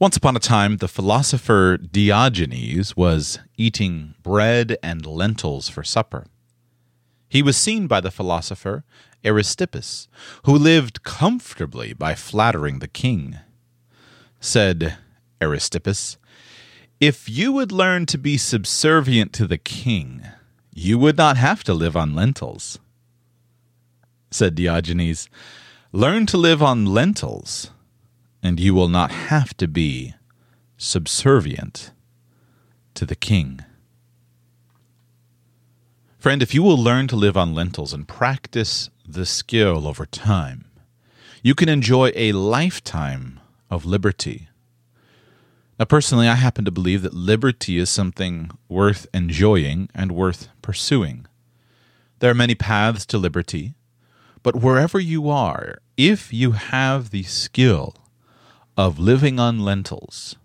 Once upon a time, the philosopher Diogenes was eating bread and lentils for supper. He was seen by the philosopher Aristippus, who lived comfortably by flattering the king. Said Aristippus, If you would learn to be subservient to the king, you would not have to live on lentils. Said Diogenes, Learn to live on lentils, and you will not have to be subservient to the king. Friend, if you will learn to live on lentils and practice the skill over time, you can enjoy a lifetime of liberty. Now, personally, I happen to believe that liberty is something worth enjoying and worth pursuing. There are many paths to liberty, but wherever you are, if you have the skill of living on lentils,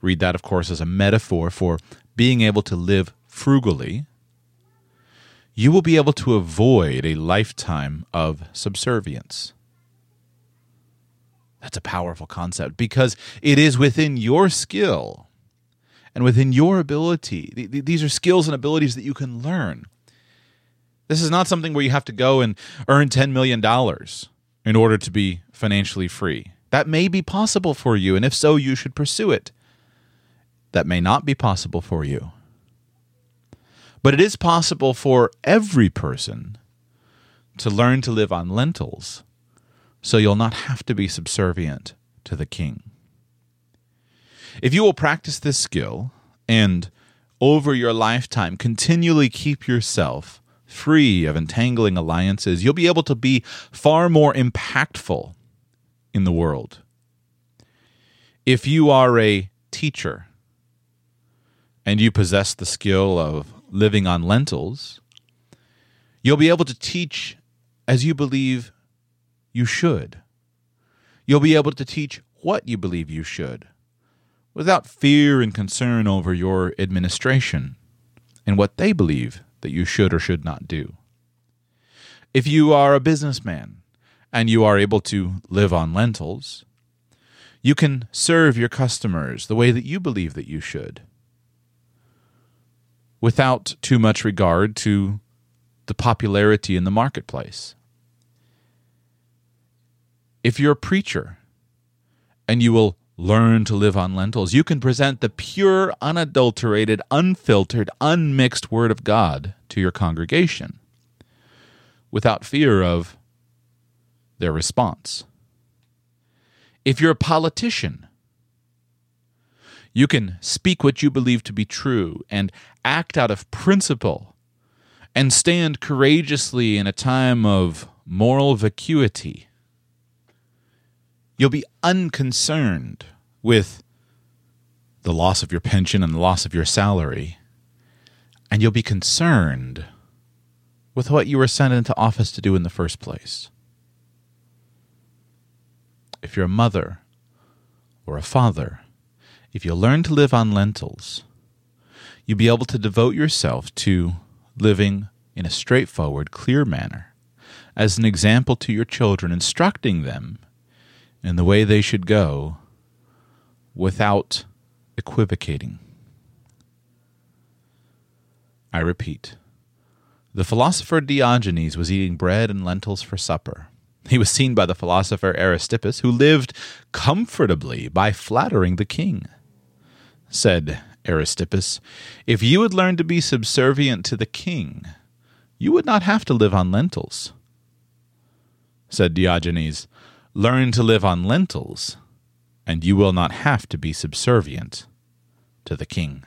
read that, of course, as a metaphor for being able to live frugally you will be able to avoid a lifetime of subservience. That's a powerful concept because it is within your skill and within your ability. These are skills and abilities that you can learn. This is not something where you have to go and earn $10 million in order to be financially free. That may be possible for you, and if so, you should pursue it. That may not be possible for you. But it is possible for every person to learn to live on lentils, so you'll not have to be subservient to the king. If you will practice this skill and over your lifetime continually keep yourself free of entangling alliances, you'll be able to be far more impactful in the world. If you are a teacher and you possess the skill of living on lentils, you'll be able to teach as you believe you should. You'll be able to teach what you believe you should without fear and concern over your administration and what they believe that you should or should not do. If you are a businessman and you are able to live on lentils, you can serve your customers the way that you believe that you should without too much regard to the popularity in the marketplace. If you're a preacher and you will learn to live on lentils, you can present the pure, unadulterated, unfiltered, unmixed Word of God to your congregation without fear of their response. If you're a politician you can speak what you believe to be true and act out of principle and stand courageously in a time of moral vacuity. You'll be unconcerned with the loss of your pension and the loss of your salary, and you'll be concerned with what you were sent into office to do in the first place. If you're a mother or a father, if you learn to live on lentils, you'll be able to devote yourself to living in a straightforward, clear manner as an example to your children, instructing them in the way they should go without equivocating. I repeat, the philosopher Diogenes was eating bread and lentils for supper. He was seen by the philosopher Aristippus, who lived comfortably by flattering the king said Aristippus, if you would learn to be subservient to the king, you would not have to live on lentils. Said Diogenes, learn to live on lentils, and you will not have to be subservient to the king.